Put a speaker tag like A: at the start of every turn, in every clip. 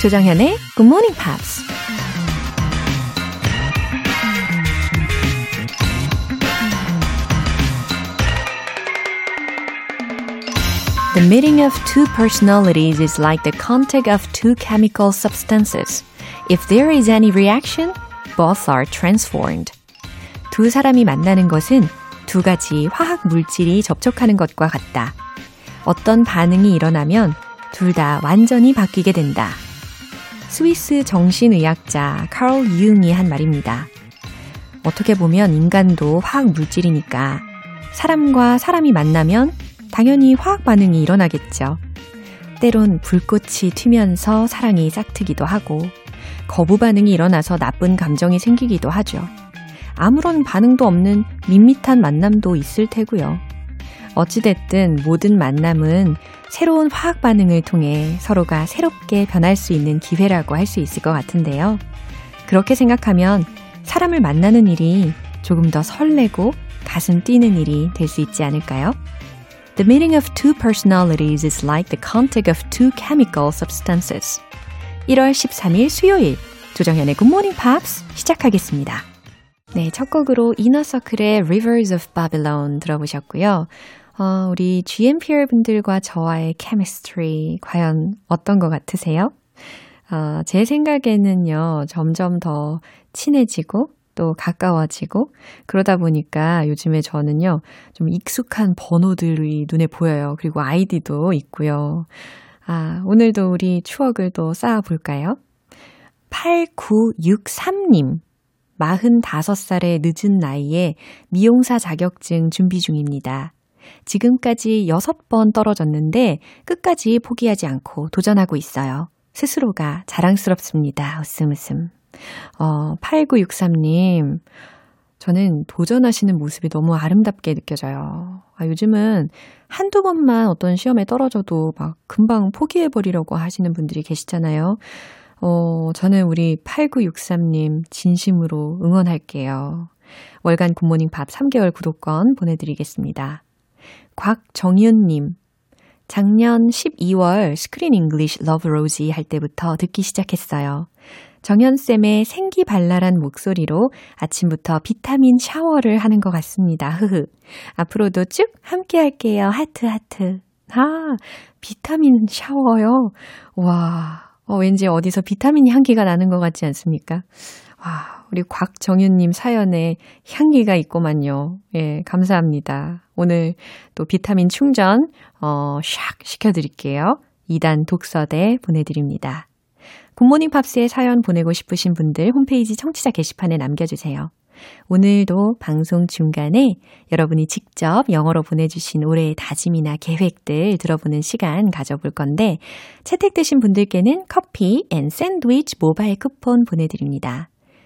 A: 조정현의 Good Morning Pops. The meeting of two personalities is like the contact of two chemical substances. If there is any reaction, both are transformed. 두 사람이 만나는 것은 두 가지 화학 물질이 접촉하는 것과 같다. 어떤 반응이 일어나면 둘 다 완전히 바뀌게 된다. 스위스 정신의학자 카롤 융이 한 말입니다. 어떻게 보면 인간도 화학 물질이니까 사람과 사람이 만나면 당연히 화학 반응이 일어나겠죠. 때론 불꽃이 튀면서 사랑이 싹트기도 하고 거부 반응이 일어나서 나쁜 감정이 생기기도 하죠. 아무런 반응도 없는 밋밋한 만남도 있을 테고요. 어찌됐든 모든 만남은 새로운 화학 반응을 통해 서로가 새롭게 변할 수 있는 기회라고 할 수 있을 것 같은데요. 그렇게 생각하면 사람을 만나는 일이 조금 더 설레고 가슴 뛰는 일이 될 수 있지 않을까요? The meeting of two personalities is like the contact of two chemical substances. 1월 13일 수요일 조정현의 Good Morning Pops 시작하겠습니다. 네, 첫 곡으로 이너서클의 Rivers of Babylon 들어보셨고요. 어, 우리 GMPR 분들과 저와의 chemistry 과연 어떤 것 같으세요? 어, 제 생각에는요, 점점 더 친해지고 또 가까워지고 그러다 보니까 요즘에 저는요, 좀 익숙한 번호들이 눈에 보여요. 그리고 아이디도 있고요. 아, 오늘도 우리 추억을 또 쌓아볼까요? 8963님. 45살의 늦은 나이에 미용사 자격증 준비 중입니다. 지금까지 6번 떨어졌는데 끝까지 포기하지 않고 도전하고 있어요. 스스로가 자랑스럽습니다. 웃음 웃음. 어, 8963님. 저는 도전하시는 모습이 너무 아름답게 느껴져요. 아, 요즘은 한두 번만 어떤 시험에 떨어져도 막 금방 포기해버리려고 하시는 분들이 계시잖아요. 어, 저는 우리 8963님 진심으로 응원할게요. 월간 Good Morning Pops 3개월 구독권 보내드리겠습니다. 곽정윤님, 작년 12월 Screen English Love Rosie 할 때부터 듣기 시작했어요. 정현쌤의 생기 발랄한 목소리로 아침부터 비타민 샤워를 하는 것 같습니다. 흐흐. 앞으로도 쭉 함께 할게요. 하트, 하트. 아, 비타민 샤워요? 와, 어, 왠지 어디서 비타민 향기가 나는 것 같지 않습니까? 와, 우리 곽정윤님 사연에 향기가 있고만요. 예, 감사합니다. 오늘 또 비타민 충전, 어, 샥 시켜드릴게요. 2단 독서대 보내드립니다. 굿모닝 팝스에 사연 보내고 싶으신 분들 홈페이지 청취자 게시판에 남겨주세요. 오늘도 방송 중간에 여러분이 직접 영어로 보내주신 올해의 다짐이나 계획들 들어보는 시간 가져볼 건데 채택되신 분들께는 커피 and 샌드위치 모바일 쿠폰 보내드립니다.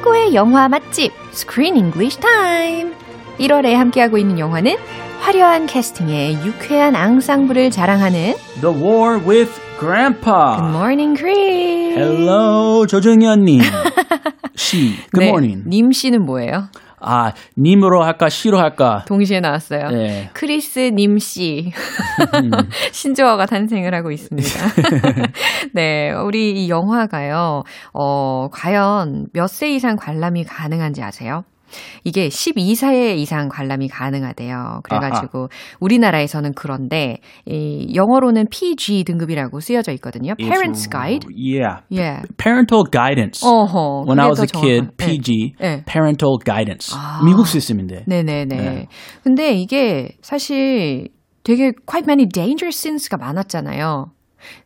A: 최고의 영화 맛집 Screen English Time 1월에 함께하고 있는 영화는 화려한 캐스팅에 유쾌한 앙상블을 자랑하는
B: The War with Grandpa.
A: Good Morning Chris
B: Hello, 조정현 님. 씨, good
A: 네,
B: morning.
A: 님 씨는 뭐예요?
B: 아, 님으로 할까, 시로 할까?
A: 동시에 나왔어요.
B: 네.
A: 크리스 님 씨. 신조어가 탄생을 하고 있습니다. 네, 우리 이 영화가요. 어, 과연 몇 세 이상 관람이 가능한지 아세요? 이게 12세 이상 관람이 가능하대요. 그래가지고 우리나라에서는 그런데 이 영어로는 PG 등급이라고 쓰여져 있거든요. Parents Guide.
B: Yeah.
A: 예.
B: Parental guidance.
A: 어허.
B: When I was
A: 더
B: a kid,
A: 정확한- 네.
B: PG,
A: 네.
B: parental guidance.
A: 아.
B: 미국 시스템인데.
A: 네네네.
B: 네.
A: 근데 이게 사실 되게 quite many dangerous scenes가 많았잖아요.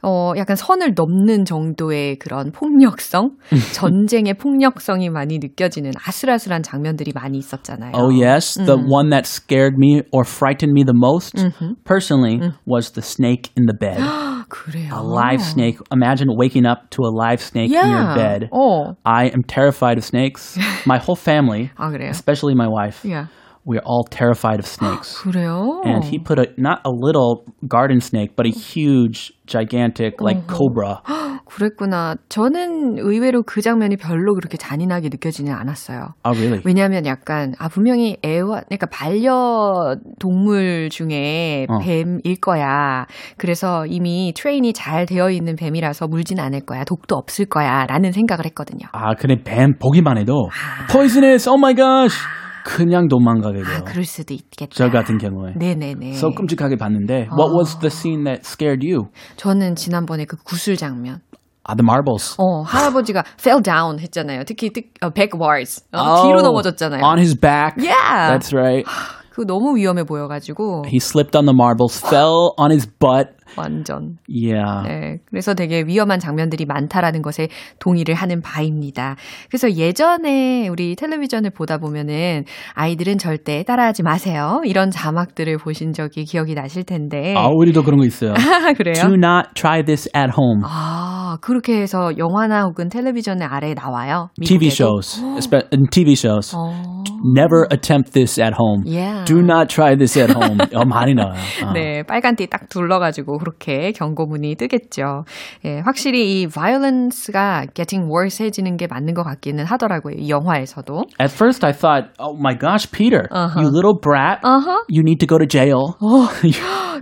A: 어, 약간 선을 넘는 정도의 그런 폭력성, 전쟁의 폭력성이 많이 느껴지는 아슬아슬한 장면들이 많이 있었잖아요.
B: Oh yes, the
A: Mm.
B: one that scared me or frightened me the most,
A: Mm-hmm.
B: personally,
A: Mm.
B: was the snake in the bed.
A: 그래요.
B: a live snake. Imagine waking up to a live snake in your
A: Yeah.
B: bed.
A: 어.
B: I am terrified of snakes. My whole family,
A: 아,
B: especially my wife,
A: Yeah.
B: We're all terrified of snakes.
A: 그래요?
B: And he put a not a little garden snake, but a huge, gigantic, like cobra.
A: 그랬구나. 저는 의외로 그 장면이 별로 그렇게 잔인하게 느껴지는 않았어요.
B: Oh, really?
A: 왜냐하면 약간 아 분명히 애완 그러니까 반려 동물 중에
B: 어.
A: 뱀일 거야. 그래서 이미 트레인이 잘 되어 있는 뱀이라서 물진 않을 거야. 독도 없을 거야라는 생각을 했거든요.
B: 아, 근데 뱀 보기만 해도 poisonous. Oh my gosh. 그냥 도망가게 돼요.
A: 아, 그럴 수도 있겠다.
B: 저 같은 경우에.
A: 네네네.
B: So 끔찍하게 봤는데. What was the scene that scared you?
A: 저는 지난번에 그 구슬 장면.
B: Ah, the marbles.
A: 어, 할아버지가 fell down 했잖아요. 특히 특, 어, back bars. 어,
B: Oh,
A: 뒤로 넘어졌잖아요.
B: On his back.
A: Yeah.
B: That's right.
A: 그거 너무 위험해 보여가지고
B: He slipped on the marbles, fell on his butt.
A: 완전
B: Yeah.
A: 네, 그래서 되게 위험한 장면들이 많다라는 것에 동의를 하는 바입니다. 그래서 예전에 우리 텔레비전을 보다 보면은 아이들은 절대 따라하지 마세요. 이런 자막들을 보신 적이 기억이 나실 텐데.
B: 아, 우리도 그런 거 있어요.
A: 그래요?
B: Do not try this at home.
A: 아, 그렇게 해서 영화나 혹은 텔레비전의 아래에 나와요.
B: TV shows, TV shows.
A: 어,
B: Never attempt this at home.
A: Yeah.
B: Do not try this at home. 어, 많이 나와요. 어.
A: 네, 빨간 띠 딱 둘러가지고 그렇게 경고문이 뜨겠죠. 예, 확실히 이 violence가 getting worse 해지는 게 맞는 것 같기는 하더라고요. 이 영화에서도.
B: At first, I thought, oh my gosh, Peter,
A: Uh-huh.
B: you little brat,
A: Uh-huh.
B: you need to go to jail. you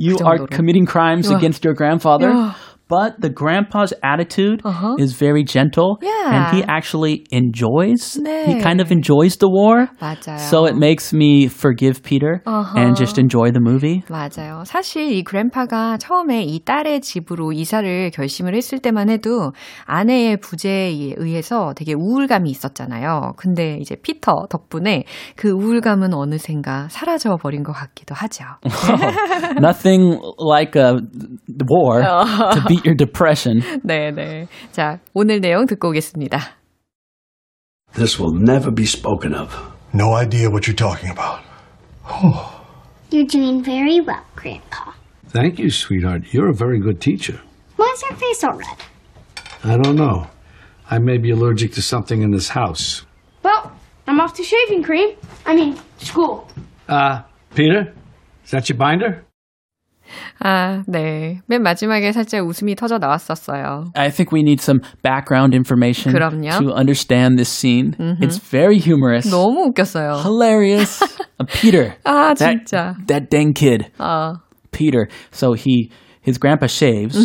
B: you
A: 그
B: are committing crimes
A: 야.
B: against your grandfather.
A: 야.
B: But the grandpa's attitude
A: Uh-huh.
B: is very gentle,
A: Yeah.
B: and he actually enjoys. He
A: 네.
B: kind of enjoys the war,
A: 맞아요.
B: so it makes me forgive Peter
A: Uh-huh.
B: and just enjoy the movie.
A: 맞아요. 사실 이 그랜파가 처음에 이 딸의 집으로 이사를 결심을 했을 때만 해도 아내의 부재에 의해서 되게 우울감이 있었잖아요. 근데 이제 피터 덕분에 그 우울감은 어느샌가 사라져 버린 것 같기도 하죠.
B: Nothing like a war to beat your depression.
A: 네네. 자, 오늘 내용 듣고 오겠습니다.
C: This will never be spoken of.
D: No idea what you're talking about.
E: You're doing very well, Grandpa.
C: Thank you, sweetheart. You're a very good teacher.
E: Why is your face all red?
C: I don't know. I may be allergic to something in this house.
E: Well, I'm off to shaving cream. I mean, school.
C: Uh, Peter? Is that your binder?
A: 아, 네. 맨 마지막에 살짝 웃음이 터져 나왔었어요.
B: I think we need some background information
A: 그럼요.
B: to understand this scene. It's very humorous.
A: 너무 웃겼어요.
B: hilarious. Uh, Peter.
A: 아,
B: that,
A: 진짜.
B: that dang kid.
A: 아,
B: Peter. So he his grandpa shaves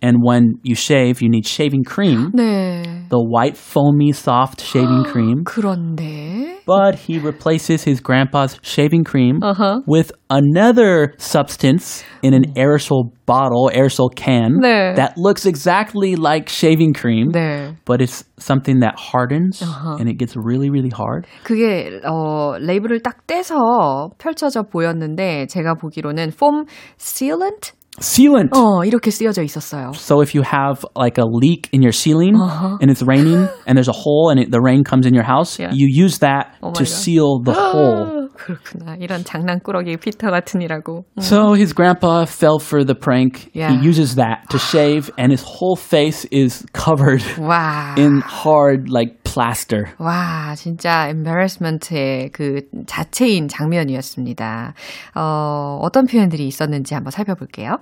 B: and when you shave you need shaving cream.
A: 네.
B: The white foamy soft shaving cream.
A: 그런데
B: But he replaces his grandpa's shaving cream
A: Uh-huh.
B: with another substance in an aerosol bottle, aerosol can
A: 네.
B: that looks exactly like shaving cream.
A: 네.
B: But it's something that hardens and it gets really, really hard.
A: 그게 어 레이블을 딱 떼서 펼쳐져 보였는데 제가 보기로는 foam sealant
B: Sealant.
A: 어 이렇게 쓰여져 있었어요.
B: So if you have like a leak in your ceiling and it's raining and there's a hole and it, the rain comes in your house,
A: Yeah.
B: you use that
A: Oh my
B: to
A: God.
B: seal the hole.
A: 그렇구나. 이런 장난꾸러기 피터 같으니라고.
B: So his grandpa fell for the prank.
A: Yeah.
B: He uses that to shave and his whole face is covered
A: 와.
B: in hard like plaster.
A: 와, 진짜 embarrassment의 그 자체인 장면이었습니다. 어, 어떤 표현들이 있었는지 한번 살펴볼게요.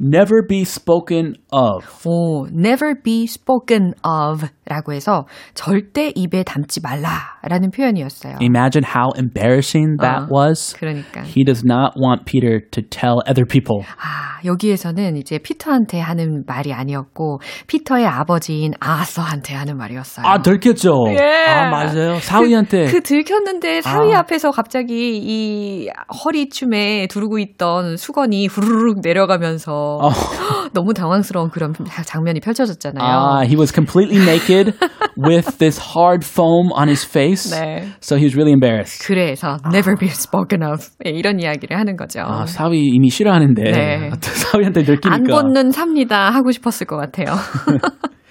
B: Never be spoken of.
A: 오, never be spoken of 라고 해서 절대 입에 담지 말라 라는 표현이었어요.
B: Imagine how embarrassing that
A: 어,
B: was.
A: 그러니까.
B: He does not want Peter to tell other people.
A: 아, 여기에서는 이제 피터한테 하는 말이 아니었고, 피터의 아버지인 아서한테 하는 말이었어요.
B: 아, 들켰죠?
A: 예.
B: 아, 맞아요. 사위한테.
A: 그, 그 들켰는데 사위
B: 아.
A: 앞에서 갑자기 이 허리춤에 두르고 있던 수건이 후루룩 내려가면서
B: 어.
A: 너무 당황스러운 그런 장면이 펼쳐졌잖아요.
B: Ah, he was completely naked with this hard foam on his face.
A: 네.
B: So he was really embarrassed.
A: 그래서 never be spoken of 예, 이런 이야기를 하는 거죠.
B: 아, 사위 이미 싫어하는데
A: 네.
B: 사위한테 들키니까
A: 안 벗는 삽니다 하고 싶었을 것 같아요.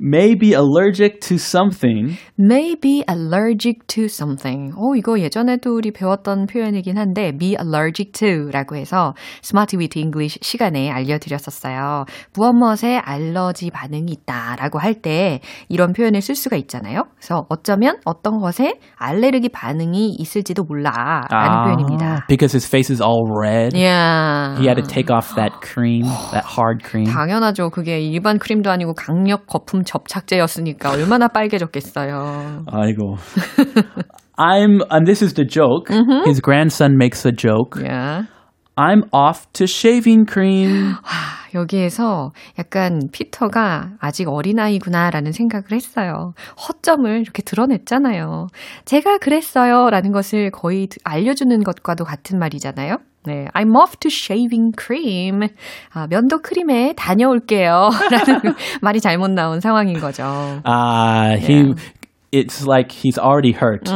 B: may be allergic to something.
A: may be allergic to something. 오, 이거 예전에도 우리 배웠던 표현이긴 한데, be allergic to 라고 해서 Smart with English 시간에 알려드렸었어요. 무엇 무엇에 알러지 반응이 있다 라고 할 때 이런 표현을 쓸 수가 있잖아요. 그래서 어쩌면 어떤 것에 알레르기 반응이 있을지도 몰라 라는 표현입니다.
B: Because his face is all red.
A: Yeah.
B: He had to take off that cream, that hard cream.
A: 당연하죠. 그게 일반 크림도 아니고 강력 거품 접착제였으니까 얼마나 빨개졌겠어요.
B: 아이고. I'm, and this is the joke. His grandson makes a joke.
A: Yeah.
B: I'm off to shaving cream.
A: 여기에서 약간 피터가 아직 어린아이구나라는 생각을 했어요. 허점을 이렇게 드러냈잖아요. 제가 그랬어요 라는 것을 거의 알려주는 것과도 같은 말이잖아요. 네, I'm off to shaving cream. 아, 면도 크림에 다녀올게요. 라는 말이 잘못 나온 상황인 거죠.
B: 아, he, it's like he's already hurt.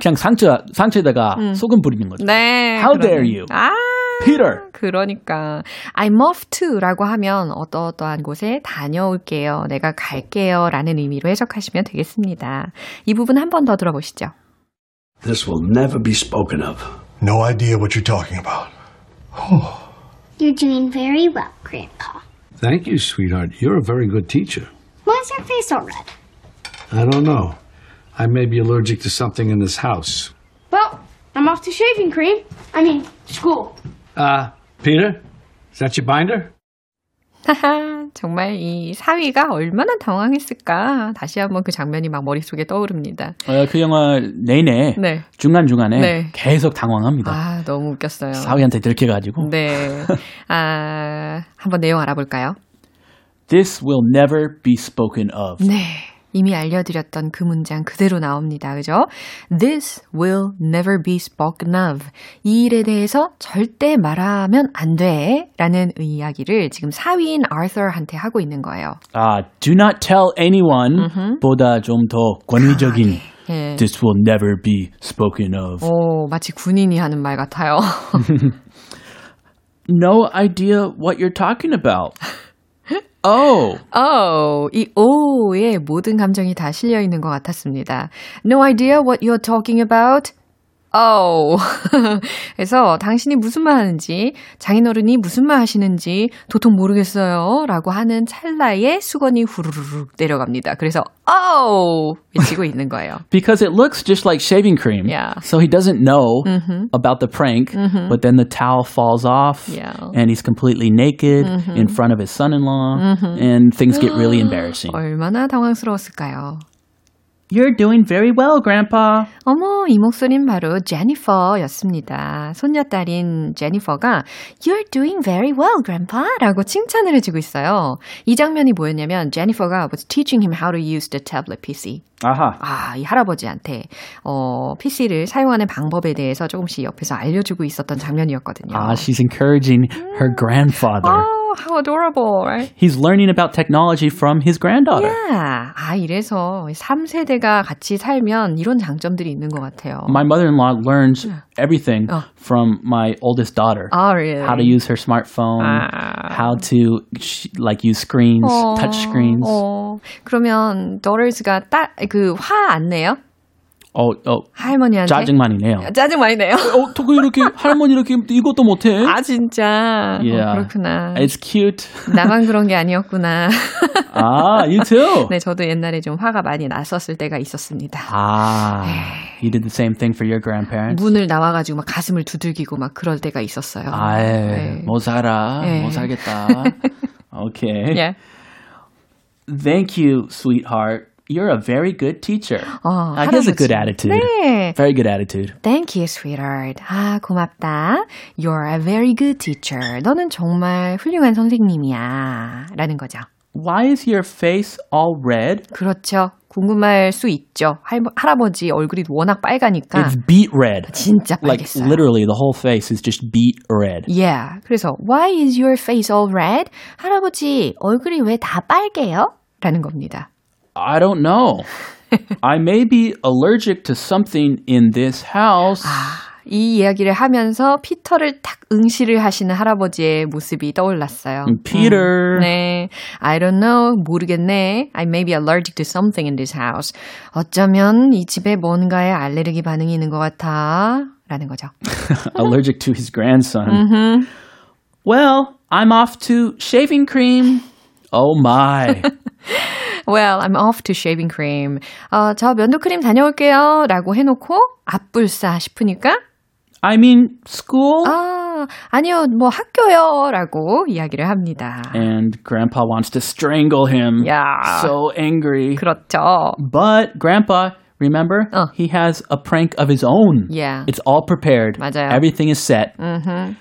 B: 그냥 상처, 상처에다가 소금 뿌리는 거죠.
A: 네.
B: How
A: 그러네.
B: dare you?
A: 아,
B: Peter.
A: 그러니까 I'm off to라고 하면 어떠어떠한 곳에 다녀올게요. 내가 갈게요. 라는 의미로 해석하시면 되겠습니다. 이 부분 한 번 더 들어보시죠.
F: This will never be spoken of.
D: No idea what you're talking about. Oh.
E: You're doing very well, Grandpa.
C: Thank you, sweetheart. You're a very good teacher.
E: Why is your face all red?
C: I don't know. I may be allergic to something in this house.
E: Well, I'm off to shaving cream. I mean, school.
C: Uh, Peter? Is that your binder?
A: 하하, 정말 이 사위가 얼마나 당황했을까. 다시 한번 그 장면이 막 머릿속에 떠오릅니다.
B: 어, 그 영화 내내
A: 네.
B: 중간중간에
A: 네.
B: 계속 당황합니다.
A: 아, 너무 웃겼어요.
B: 사위한테 들켜가지고.
A: 네. 아, 한번 내용 알아볼까요?
B: This will never be spoken of.
A: 네. 이미 알려드렸던 그 문장 그대로 나옵니다. 그죠? This will never be spoken of. 이 일에 대해서 절대 말하면 안 돼. 라는 이야기를 지금 사위인 아서한테 하고 있는 거예요.
B: 아, do not tell anyone 보다 좀 더 권위적인
A: 예.
B: This will never be spoken of.
A: 오, 마치 군인이 하는 말 같아요.
B: No idea what you're talking about. Oh,
A: oh, 이 오에 모든 감정이 다 실려 있는 것 같았습니다. No idea what you're talking about. Oh. 그래서 당신이 무슨 말 하는지, 장인어른이 무슨 말 하시는지 도통 모르겠어요. 라고 하는 찰나에 수건이 후루룩 내려갑니다. 그래서, oh! 외치고 있는 거예요.
B: because it looks just like shaving cream.
A: Yeah.
B: So he doesn't know about the prank, but then the towel falls off
A: Yeah.
B: and he's completely naked in front of his son-in-law and things get really embarrassing.
A: 얼마나 당황스러웠을까요?
B: You're doing very well, grandpa.
A: 어머, 이 목소리는 바로 제니퍼였습니다. 손녀딸인 제니퍼가 You're doing very well, Grandpa 라고 칭찬을 해주고 있어요. 이 장면이 뭐였냐면 제니퍼가 was teaching him how to use the tablet PC.
B: 아하.
A: 아, 이 할아버지한테 어, PC를 사용하는 방법에 대해서 조금씩 옆에서 알려주고 있었던 장면이었거든요.
B: Ah, she's encouraging her grandfather.
A: Oh, how adorable, right?
B: He's learning about technology from his granddaughter.
A: Yeah. 아, 이래서 3세대가 같이 살면 이런 장점들이 있는 것 같아요.
B: My mother-in-law learns everything
A: Oh.
B: from my oldest daughter.
A: 아, really?
B: How to use her smartphone,
A: Ah.
B: how to sh- like use screens, touch screens.
A: 어, 그러면 daughters가 딱그화 안 내요?
B: 어, 어,
A: 할머니한테
B: 짜증 많이 내요.
A: 짜증 많이 내요.
B: 어떻게 이렇게 할머니 이렇게 이것도 못해?
A: 아 진짜 어,
B: Yeah.
A: 그렇구나.
B: It's cute.
A: 나만 그런 게 아니었구나.
B: 아, you too.
A: 네, 저도 옛날에 좀 화가 많이 났었을 때가 있었습니다.
B: 아, you did the same thing for your grandparents.
A: 문을 나와가지고 막 가슴을 두들기고 막 그럴 때가 있었어요.
B: 아이,
A: 네.
B: 못 살아,
A: 네.
B: 못 살겠다. Okay.
A: Yeah.
B: Thank you, sweetheart. You're a very good teacher.
A: 어,
B: Uh, he has a good attitude.
A: 네.
B: Very good attitude.
A: Thank you, sweetheart. 아, 고맙다. You're a very good teacher. 너는 정말 훌륭한 선생님이야. 라는 거죠.
B: Why is your face all red?
A: 그렇죠. 궁금할 수 있죠. 할, 할아버지 얼굴이 워낙 빨가니까.
B: It's beet red.
A: 진짜
B: Like
A: 빨겠어요.
B: literally the whole face is just beet red.
A: Yeah. 그래서 why is your face all red? 할아버지 얼굴이 왜 다 빨개요? 라는 겁니다.
B: I don't know. I may be allergic to something in this house.
A: 이 이야기를 하면서 피터를 탁 응시를 하시는 할아버지의 모습이 떠올랐어요.
B: Peter.
A: 음, 네. I don't know. 모르겠네. I may be allergic to something in this house. 어쩌면 이 집에 뭔가에 알레르기 반응이 있는 것 같아. 라는 거죠.
B: allergic to his grandson. Well, I'm off to shaving cream. Oh my.
A: Well, I'm off to shaving cream. 어, 저 면도크림 다녀올게요. 라고 해놓고 앞불싸 싶으니까
B: I mean, school?
A: 아, 아니요, 뭐 학교요. 라고 이야기를 합니다.
B: And grandpa wants to strangle him.
A: 야.
B: So angry.
A: 그렇죠.
B: But grandpa, remember,
A: 어.
B: he has a prank of his own.
A: Yeah.
B: It's all prepared.
A: 맞아요.
B: Everything is set. Mm-hmm.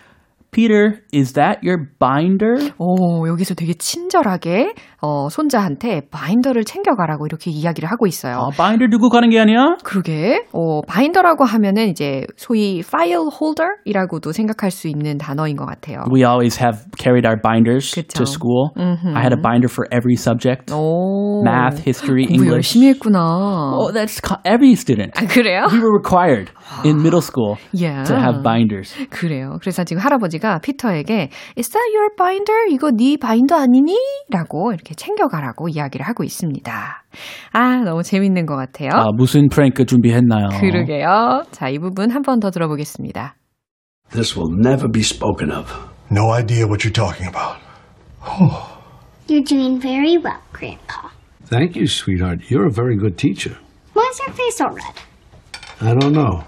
B: Peter, is that your binder?
A: 오, 여기서 되게 친절하게 어, 손자한테 바인더를 챙겨가라고 이렇게 이야기를 하고 있어요.
B: 아, binder 두고 가는 게 아니야?
A: 그러게. 어, 바인더라고 하면은 이제 소위 파일 홀더이라고도 생각할 수 있는 단어인 것 같아요.
B: We always have carried our binders
A: 그쵸.
B: to school. I had a binder for every subject.
A: 오.
B: Math, history, English.
A: 열심히 했구나.
B: Oh, that's every student.
A: 아, 그래요?
B: We were required in middle school
A: Yeah.
B: to have binders.
A: 그래요. 그래서 지금 할아버지 가 피터에게 Is that your binder? 이거 네 바인더 아니니? 라고 이렇게 챙겨가라고 이야기를 하고 있습니다. 아, 너무 재밌는 것 같아요.
B: 아, 무슨 프랭크 준비했나요?
A: 그러게요. 자, 이 부분 한 번 더 들어보겠습니다.
F: This will never be spoken of.
D: No idea what you're talking about.
E: You're doing very well, Grandpa.
C: Thank you, sweetheart. You're a very good teacher.
E: Why is your face all red?
C: I don't know.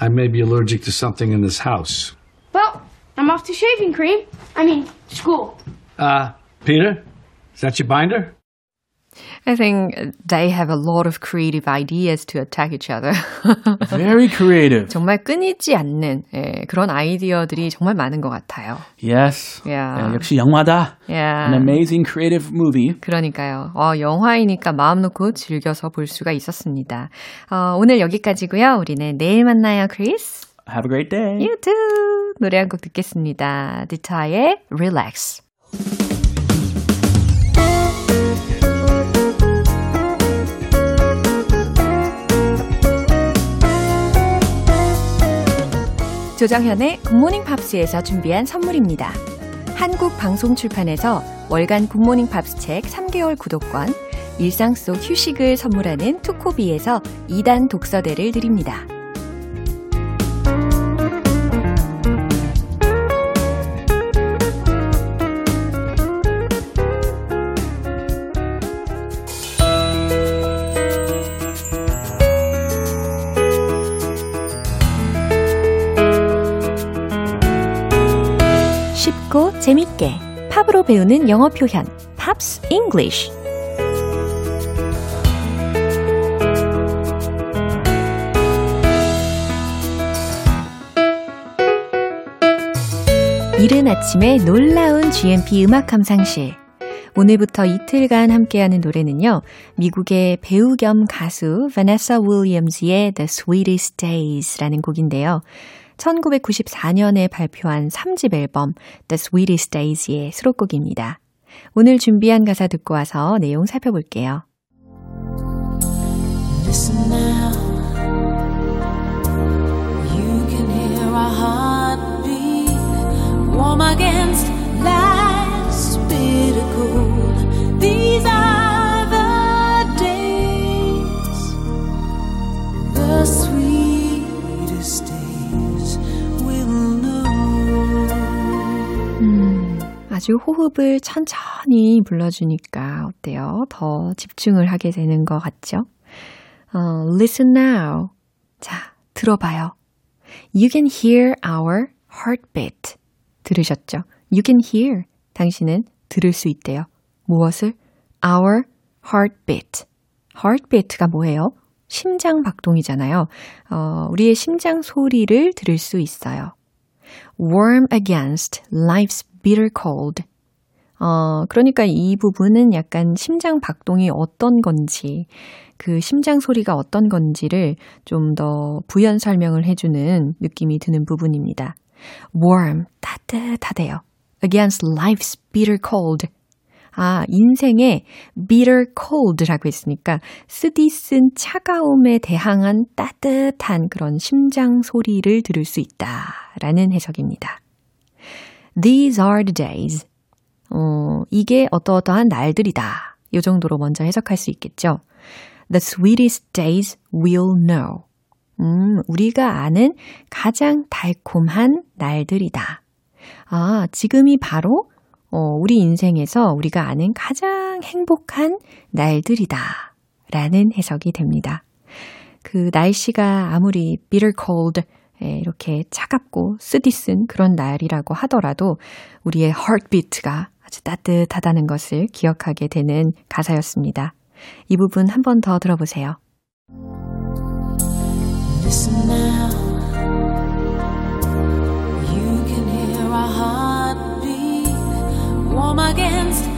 C: I may be allergic to something in this house.
E: I'm off to shaving cream. I mean, school.
C: Uh, Peter? Is that your binder?
A: I think they have a lot of creative ideas to attack each other.
B: Very creative.
A: 정말 끊이지 않는 예, 그런 아이디어들이 정말 많은 것 같아요.
B: Yes.
A: Yeah.
B: 야, 역시 영화다.
A: Yeah.
B: An amazing creative movie.
A: 그러니까요. 어, 영화이니까 마음 놓고 즐겨서 볼 수가 있었습니다. 어, 오늘 여기까지고요. 우리는 내일 만나요, 크리스.
B: Have a great day.
A: You too. 노래 한 곡 듣겠습니다. 디타의 Relax. 조정현의 Good Morning Pops에서 준비한 선물입니다. 한국 방송 출판에서 월간 Good Morning Pops 책 3개월 구독권, 일상 속 휴식을 선물하는 투코비에서 2단 독서대를 드립니다. 재밌게 팝으로 배우는 영어 표현 Pops English 이른 아침에 놀라운 GMP 음악 감상실 오늘부터 이틀간 함께하는 노래는요. 미국의 배우 겸 가수 바네사 윌리엄스의 The Sweetest Days라는 곡인데요. 1994년에 발표한 3집 앨범 The Sweetest Days의 수록곡입니다. 오늘 준비한 가사 듣고 와서 내용 살펴볼게요.
G: Listen now. You can hear our heartbeat warm against
A: 아주 호흡을 천천히 불러주니까 어때요? 더 집중을 하게 되는 것 같죠? 어, listen now. 자, 들어봐요. You can hear our heartbeat. 들으셨죠? You can hear. 당신은 들을 수 있대요. 무엇을? Our heartbeat. heartbeat가 뭐예요? 심장 박동이잖아요. 어, 우리의 심장 소리를 들을 수 있어요. warm against life's bitter cold. 어, 그러니까 이 부분은 약간 심장 박동이 어떤 건지, 그 심장 소리가 어떤 건지를 좀 더 부연 설명을 해주는 느낌이 드는 부분입니다. warm, 따뜻하대요. against life's bitter cold. 아, 인생의 bitter cold라고 했으니까 쓰디쓴 차가움에 대항한 따뜻한 그런 심장 소리를 들을 수 있다. 라는 해석입니다. These are the days. 어, 이게 어떠어떠한 날들이다. 이 정도로 먼저 해석할 수 있겠죠. The sweetest days we'll know. 음, 우리가 아는 가장 달콤한 날들이다. 아, 지금이 바로 어, 우리 인생에서 우리가 아는 가장 행복한 날들이다. 라는 해석이 됩니다. 그 날씨가 아무리 bitter cold, 예, 이렇게 차갑고 쓰디쓴 그런 날이라고 하더라도 우리의 heartbeat가 아주 따뜻하다는 것을 기억하게 되는 가사였습니다. 이 부분 한 번 더 들어보세요.
G: Listen now. You can hear our heartbeat warm against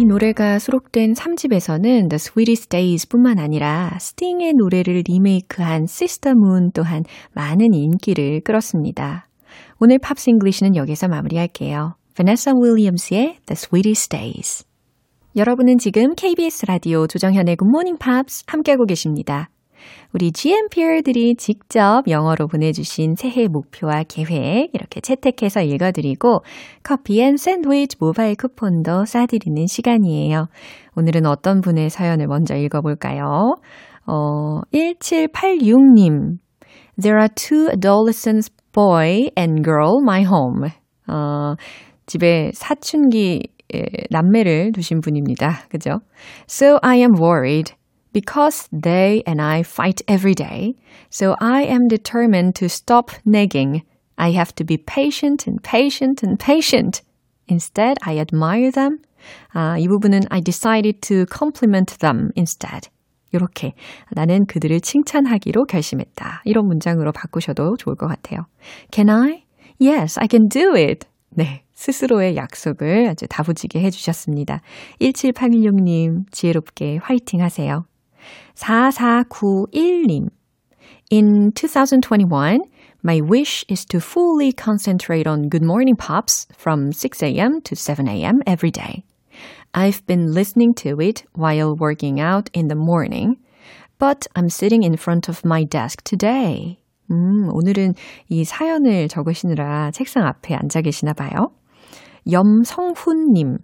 A: 이 노래가 수록된 3집에서는 The Sweetest Days 뿐만 아니라 스팅의 노래를 리메이크한 Sister Moon 또한 많은 인기를 끌었습니다. 오늘 Pops English는 여기서 마무리할게요. Vanessa Williams의 The Sweetest Days. 여러분은 지금 KBS 라디오 조정현의 Good Morning Pops 함께하고 계십니다. 우리 GMPer들이 직접 영어로 보내주신 새해 목표와 계획 이렇게 채택해서 읽어드리고 커피 앤 샌드위치 모바일 쿠폰도 싸드리는 시간이에요. 오늘은 어떤 분의 사연을 먼저 읽어볼까요? 어, 1786님. There are two adolescents, boy and girl, my home. 어, 집에 사춘기 에, 남매를 두신 분입니다. 그죠? So I am worried. Because they and I fight every day. So I am determined to stop nagging. I have to be patient and patient and patient. Instead, I admire them. 아, 이 부분은 I decided to compliment them instead. 이렇게 나는 그들을 칭찬하기로 결심했다. 이런 문장으로 바꾸셔도 좋을 것 같아요. Can I? Yes, I can do it. 네. 스스로의 약속을 아주 다부지게 해주셨습니다. 1786님, 지혜롭게 화이팅 하세요. 4491님. In 2021, my wish is to fully concentrate on Good Morning Pops from 6 a.m. to 7 a.m. every day. I've been listening to it while working out in the morning, but I'm sitting in front of my desk today. 음, 오늘은 이 사연을 적으시느라 책상 앞에 앉아 계시나 봐요. 염성훈님,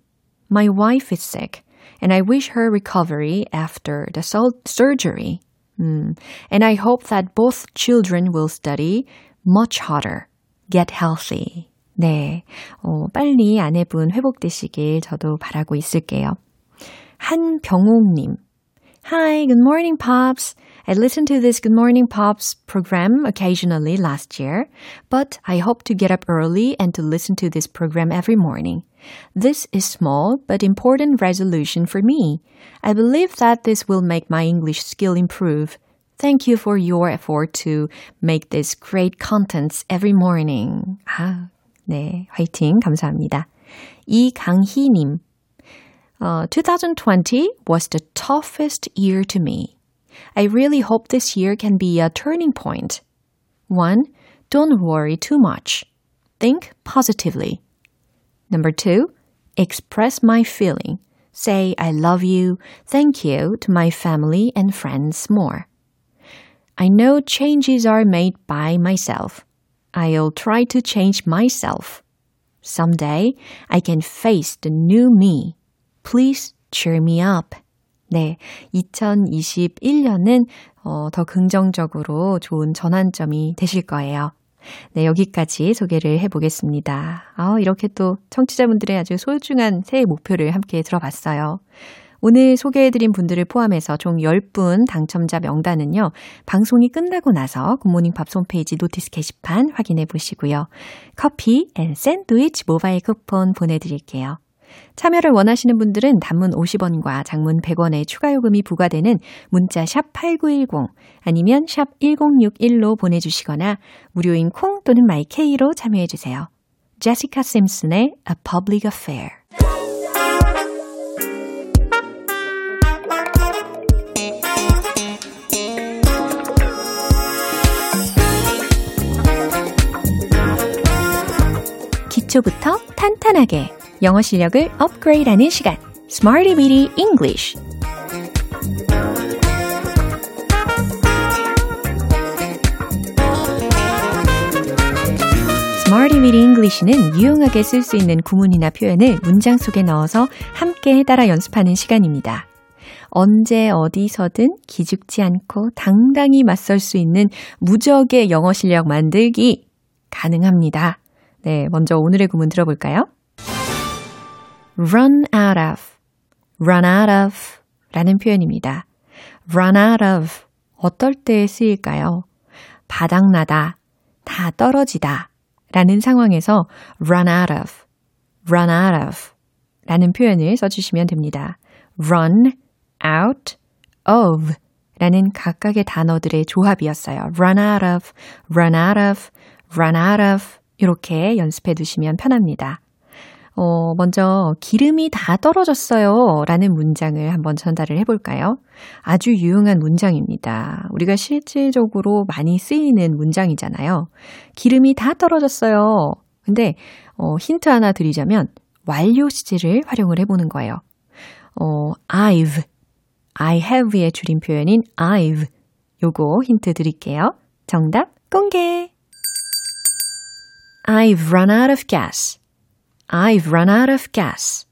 A: My wife is sick. and I wish her recovery after the surgery. Mm. And I hope that both children will study much harder, get healthy. 네, 어, 빨리 아내분 회복되시길 저도 바라고 있을게요. 한병옥님, Hi, good morning, Pops. I listened to this Good Morning Pops program occasionally last year, but I hope to get up early and to listen to this program every morning. This is small but important resolution for me. I believe that this will make my English skill improve. Thank you for your effort to make this great contents every morning. 아, 네, 화이팅 감사합니다. 이강희님, uh, 2020 was the toughest year to me. I really hope this year can be a turning point. 1. Don't worry too much. Think positively. Number 2. Express my feeling. Say I love you, thank you to my family and friends more. I know changes are made by myself. I'll try to change myself. Someday I can face the new me. Please cheer me up. 네, 2021년은 어, 더 긍정적으로 좋은 전환점이 되실 거예요. 네, 여기까지 소개를 해보겠습니다. 아, 이렇게 또 청취자분들의 아주 소중한 새해 목표를 함께 들어봤어요. 오늘 소개해드린 분들을 포함해서 총 10분 당첨자 명단은요, 방송이 끝나고 나서 Good Morning Pops 홈페이지 notice 게시판 확인해 보시고요. 커피 and 샌드위치 모바일 쿠폰 보내드릴게요. 참여를 원하시는 분들은 단문 50원과 장문 100원의 추가 요금이 부과되는 문자 샵 8910 아니면 샵 1061로 보내주시거나 무료인 콩 또는 마이케이로 참여해주세요. 제시카 심슨의 A Public Affair 기초부터 탄탄하게 영어 실력을 업그레이드하는 시간 Smarty Weedy English Smarty Weedy English는 유용하게 쓸 수 있는 구문이나 표현을 문장 속에 넣어서 함께 따라 연습하는 시간입니다. 언제 어디서든 기죽지 않고 당당히 맞설 수 있는 무적의 영어 실력 만들기 가능합니다. 네, 먼저 오늘의 구문 들어볼까요? Run out of, run out of 라는 표현입니다. run out of 어떨 때 쓰일까요? 바닥나다, 다 떨어지다 라는 상황에서 run out of, run out of 라는 표현을 써주시면 됩니다. run out of 라는 각각의 단어들의 조합이었어요. run out of, run out of, run out of 이렇게 연습해 두시면 편합니다. 어, 먼저 기름이 다 떨어졌어요 라는 문장을 한번 전달을 해볼까요? 아주 유용한 문장입니다. 우리가 실질적으로 많이 쓰이는 문장이잖아요. 기름이 다 떨어졌어요. 근데 어, 힌트 하나 드리자면 완료 시제를 활용을 해보는 거예요. 어, I've, I have의 줄임 표현인 I've 요거 힌트 드릴게요. 정답 공개! I've run out of gas. I've run out of gas.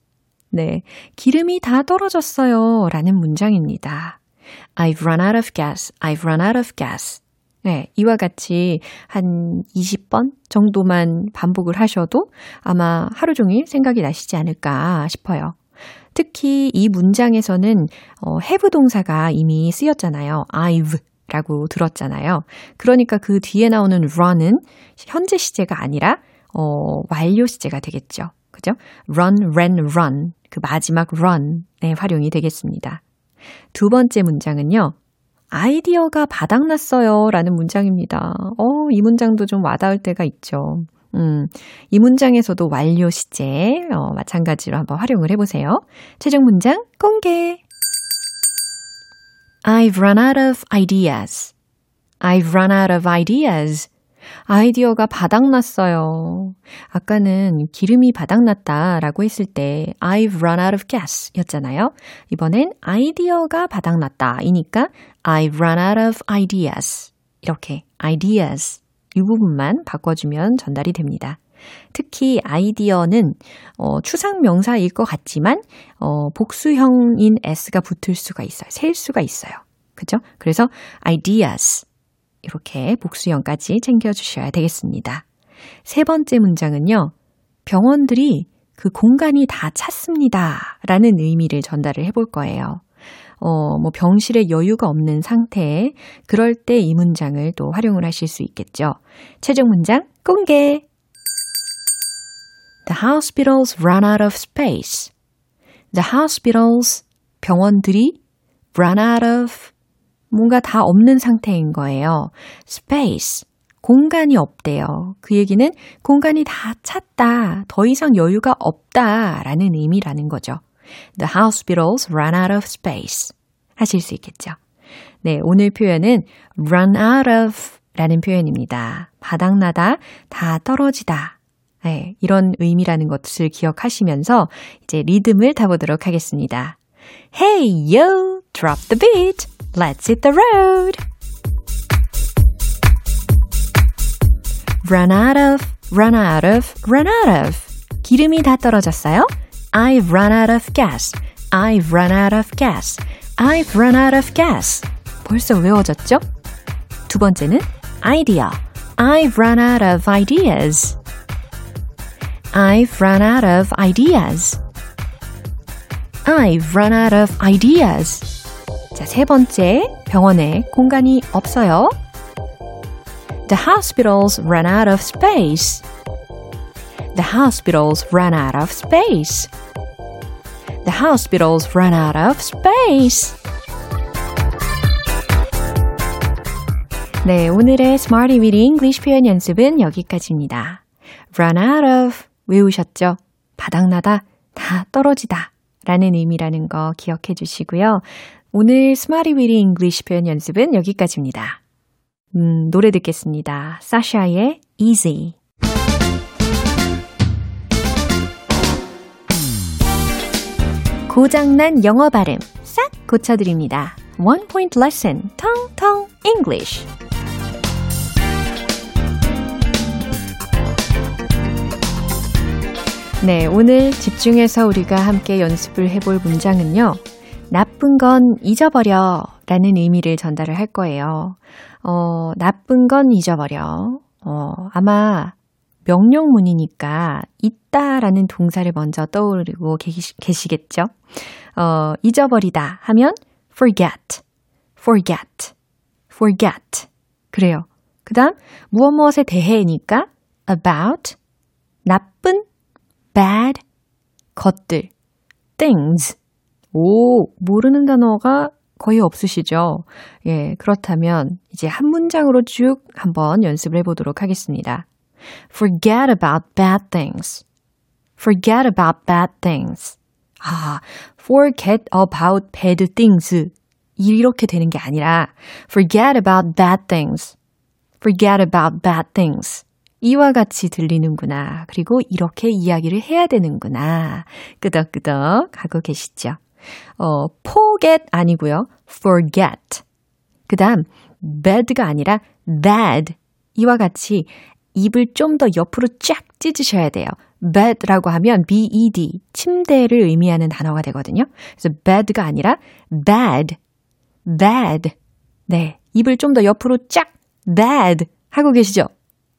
A: 네. 기름이 다 떨어졌어요. 라는 문장입니다. I've run out of gas. I've run out of gas. 네. 이와 같이 한 20번 정도만 반복을 하셔도 아마 하루 종일 생각이 나시지 않을까 싶어요. 특히 이 문장에서는 어, have 동사가 이미 쓰였잖아요. I've 라고 들었잖아요. 그러니까 그 뒤에 나오는 run은 현재 시제가 아니라 어, 완료 시제가 되겠죠. 그죠? run, ran, run. 그 마지막 run의 활용이 되겠습니다. 두 번째 문장은요. 아이디어가 바닥났어요. 라는 문장입니다. 어, 이 문장도 좀 와닿을 때가 있죠. 음, 이 문장에서도 완료 시제, 어, 마찬가지로 한번 활용을 해보세요. 최종 문장 공개! I've run out of ideas. I've run out of ideas. 아이디어가 바닥났어요. 아까는 기름이 바닥났다 라고 했을 때 I've run out of gas 였잖아요. 이번엔 아이디어가 바닥났다 이니까 I've run out of ideas. 이렇게 ideas 이 부분만 바꿔주면 전달이 됩니다. 특히 아이디어는 어, 추상 명사일 것 같지만 어, 복수형인 s가 붙을 수가 있어요. 셀 수가 있어요. 그죠? 그래서 ideas 이렇게 복수형까지 챙겨주셔야 되겠습니다. 세 번째 문장은요. 병원들이 그 공간이 다 찼습니다. 라는 의미를 전달을 해볼 거예요. 어, 뭐 병실에 여유가 없는 상태에 그럴 때 이 문장을 또 활용을 하실 수 있겠죠. 최종 문장 공개! The hospitals run out of space. The hospitals, 병원들이 run out of 뭔가 다 없는 상태인 거예요. space, 공간이 없대요. 그 얘기는 공간이 다 찼다, 더 이상 여유가 없다 라는 의미라는 거죠. The hospitals run out of space. 하실 수 있겠죠. 네, 오늘 표현은 run out of 라는 표현입니다. 바닥나다, 다 떨어지다. 네, 이런 의미라는 것을 기억하시면서 이제 리듬을 타보도록 하겠습니다. Hey, yo! Drop the beat! Let's hit the road! Run out of, run out of, run out of. 기름이 다 떨어졌어요? I've run out of gas. I've run out of gas. I've run out of gas. 벌써 외워졌죠? 두 번째는 idea. I've run out of ideas. I've run out of ideas. I've run out of ideas. 자, 세 번째, 병원에 공간이 없어요. The hospitals ran out of space. The hospitals ran out of space. The hospitals ran out of space. 네, 오늘의 Smarty with English 표현 연습은 여기까지입니다. run out of 외우셨죠? 바닥나다, 다 떨어지다 라는 의미라는 거 기억해 주시고요. 오늘 Smarty with English 표현 연습은 여기까지입니다. 음, 노래 듣겠습니다. 사샤의 Easy. 고장난 영어 발음 싹 고쳐드립니다. One Point Lesson, 텅텅 English. 네, 오늘 집중해서 우리가 함께 연습을 해볼 문장은요. 나쁜 건 잊어버려 라는 의미를 전달을 할 거예요. 어, 나쁜 건 잊어버려. 어, 아마 명령문이니까 있다 라는 동사를 먼저 떠오르고 계시, 계시 겠죠? 어, 잊어버리다 하면 forget, forget, forget. 그래요. 그 다음, 무엇 무엇에 대해니까 about, 나쁜, bad, 것들, things. 오, 모르는 단어가 거의 없으시죠? 예, 그렇다면 이제 한 문장으로 쭉 한번 연습을 해보도록 하겠습니다. Forget about bad things. Forget about bad things. 아, forget about bad things. 이렇게 되는 게 아니라 forget about bad things. forget about bad things. 이와 같이 들리는구나. 그리고 이렇게 이야기를 해야 되는구나. 끄덕끄덕 하고 계시죠. 어, forget 아니고요. forget. 그 다음, bad가 아니라 bad. 이와 같이 입을 좀 더 옆으로 쫙 찢으셔야 돼요. bed라고 하면 bed, 침대를 의미하는 단어가 되거든요. 그래서 bed가 아니라 bad, bad. 네, 입을 좀 더 옆으로 쫙 bad 하고 계시죠?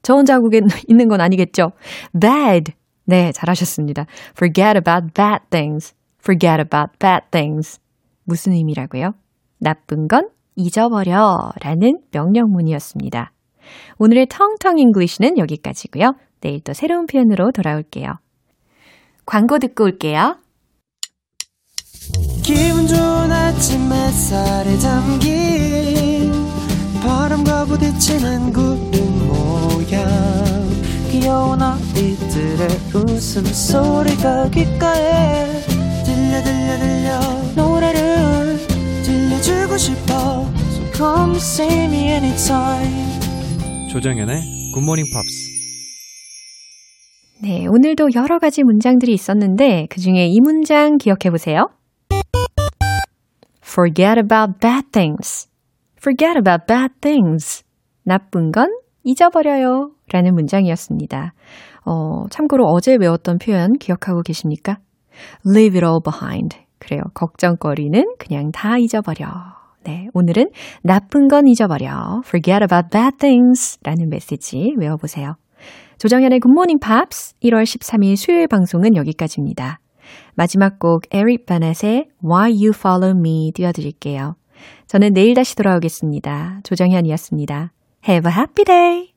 A: 저 혼자 하고 있는 건 아니겠죠? bad. 네, 잘하셨습니다. forget about bad things. Forget about bad things. 무슨 의미라고요? 나쁜 건 잊어버려 라는 명령문이었습니다. 오늘의 텅텅 English는 여기까지고요. 내일 또 새로운 표현으로 돌아올게요. 광고 듣고 올게요.
H: 기분 좋은 아침 햇살에 담긴 바람과 부딪히는 구름 모양 귀여운 아이들의 웃음소리가 귓가에 들려 들려 들려 노래를 들려주고 싶어 So come see me anytime
I: 조정연의 굿모닝 팝스
A: 네, 오늘도 여러 가지 문장들이 있었는데 그 중에 이 문장 기억해 보세요. Forget about bad things. Forget about bad things. 나쁜 건 잊어버려요. 라는 문장이었습니다. 어, 참고로 어제 외웠던 표현 기억하고 계십니까? Leave it all behind. 그래요. 걱정거리는 그냥 다 잊어버려. 네, 오늘은 나쁜 건 잊어버려. Forget about bad things. 라는 메시지 외워보세요. 조정현의 Good Morning Pops 1월 13일 수요일 방송은 여기까지입니다. 마지막 곡 에릭 베넷의 Why You Follow Me 띄워드릴게요. 저는 내일 다시 돌아오겠습니다. 조정현이었습니다. Have a happy day!